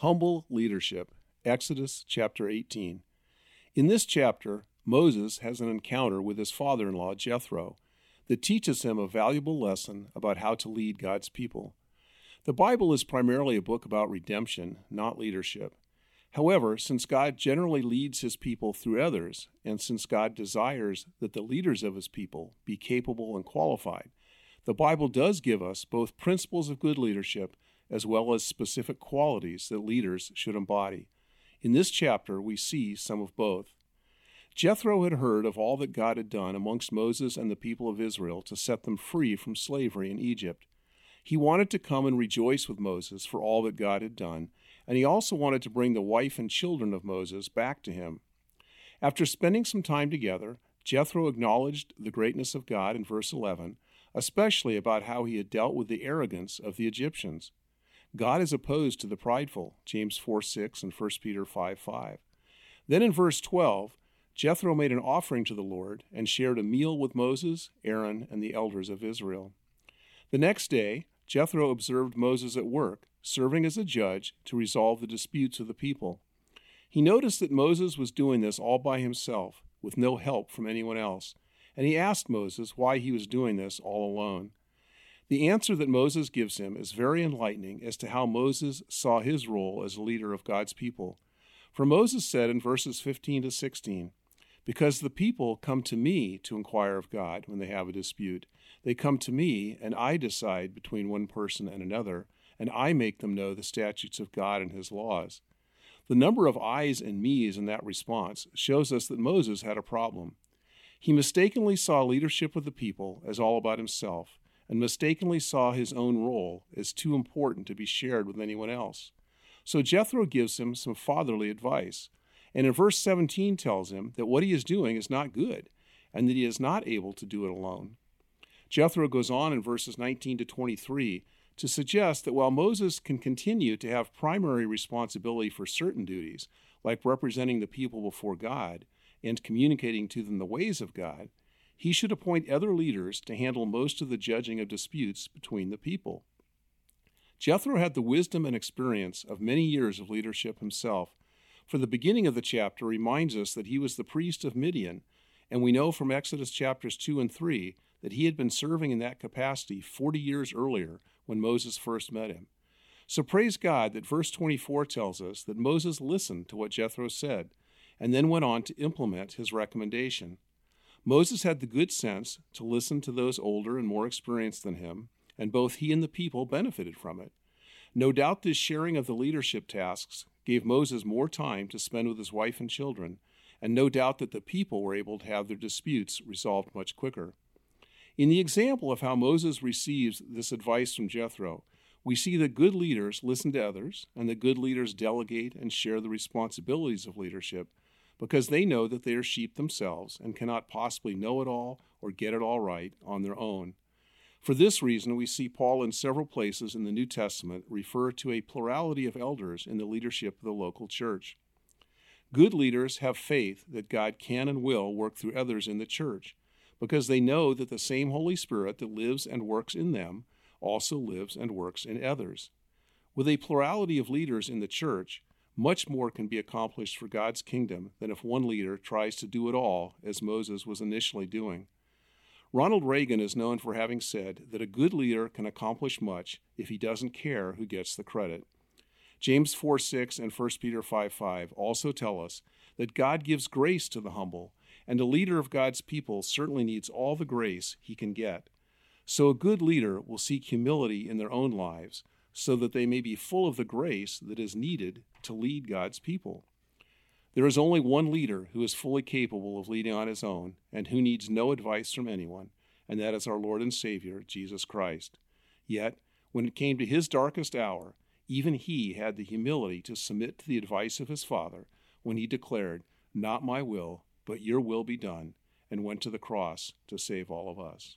Humble Leadership, Exodus chapter 18. In this chapter, Moses has an encounter with his father in law, Jethro, that teaches him a valuable lesson about how to lead God's people. The Bible is primarily a book about redemption, not leadership. However, since God generally leads his people through others, and since God desires that the leaders of his people be capable and qualified, the Bible does give us both principles of good leadership as well as specific qualities that leaders should embody. In this chapter, we see some of both. Jethro had heard of all that God had done amongst Moses and the people of Israel to set them free from slavery in Egypt. He wanted to come and rejoice with Moses for all that God had done, and he also wanted to bring the wife and children of Moses back to him. After spending some time together, Jethro acknowledged the greatness of God in verse 11, especially about how he had dealt with the arrogance of the Egyptians. God is opposed to the prideful, James 4 6 and 1 Peter 5 5. Then in verse 12, Jethro made an offering to the Lord and shared a meal with Moses, Aaron, and the elders of Israel. The next day, Jethro observed Moses at work, serving as a judge to resolve the disputes of the people. He noticed that Moses was doing this all by himself, with no help from anyone else, and he asked Moses why he was doing this all alone. The answer that Moses gives him is very enlightening as to how Moses saw his role as a leader of God's people. For Moses said in verses 15 to 16, Because the people come to me to inquire of God when they have a dispute. They come to me, and I decide between one person and another, and I make them know the statutes of God and his laws. The number of I's and me's in that response shows us that Moses had a problem. He mistakenly saw leadership of the people as all about himself and mistakenly saw his own role as too important to be shared with anyone else. So Jethro gives him some fatherly advice, and in verse 17 tells him that what he is doing is not good, and that he is not able to do it alone. Jethro goes on in verses 19 to 23 to suggest that while Moses can continue to have primary responsibility for certain duties, like representing the people before God and communicating to them the ways of God, he should appoint other leaders to handle most of the judging of disputes between the people. Jethro had the wisdom and experience of many years of leadership himself, for the beginning of the chapter reminds us that he was the priest of Midian, and we know from Exodus chapters 2 and 3 that he had been serving in that capacity 40 years earlier when Moses first met him. So praise God that verse 24 tells us that Moses listened to what Jethro said and then went on to implement his recommendation. Moses had the good sense to listen to those older and more experienced than him, and both he and the people benefited from it. No doubt this sharing of the leadership tasks gave Moses more time to spend with his wife and children, and no doubt that the people were able to have their disputes resolved much quicker. In the example of how Moses receives this advice from Jethro, we see that good leaders listen to others, and that good leaders delegate and share the responsibilities of leadership because they know that they are sheep themselves and cannot possibly know it all or get it all right on their own. For this reason, we see Paul in several places in the New Testament refer to a plurality of elders in the leadership of the local church. Good leaders have faith that God can and will work through others in the church because they know that the same Holy Spirit that lives and works in them also lives and works in others. With a plurality of leaders in the church, much more can be accomplished for God's kingdom than if one leader tries to do it all, as Moses was initially doing. Ronald Reagan is known for having said that a good leader can accomplish much if he doesn't care who gets the credit. James 4 6 and 1 Peter 5 5 also tell us that God gives grace to the humble, and a leader of God's people certainly needs all the grace he can get. So a good leader will seek humility in their own lives so that they may be full of the grace that is needed to lead God's people. There is only one leader who is fully capable of leading on his own and who needs no advice from anyone, and that is our Lord and Savior, Jesus Christ. Yet, when it came to his darkest hour, even he had the humility to submit to the advice of his Father when he declared, Not my will, but your will be done, and went to the cross to save all of us.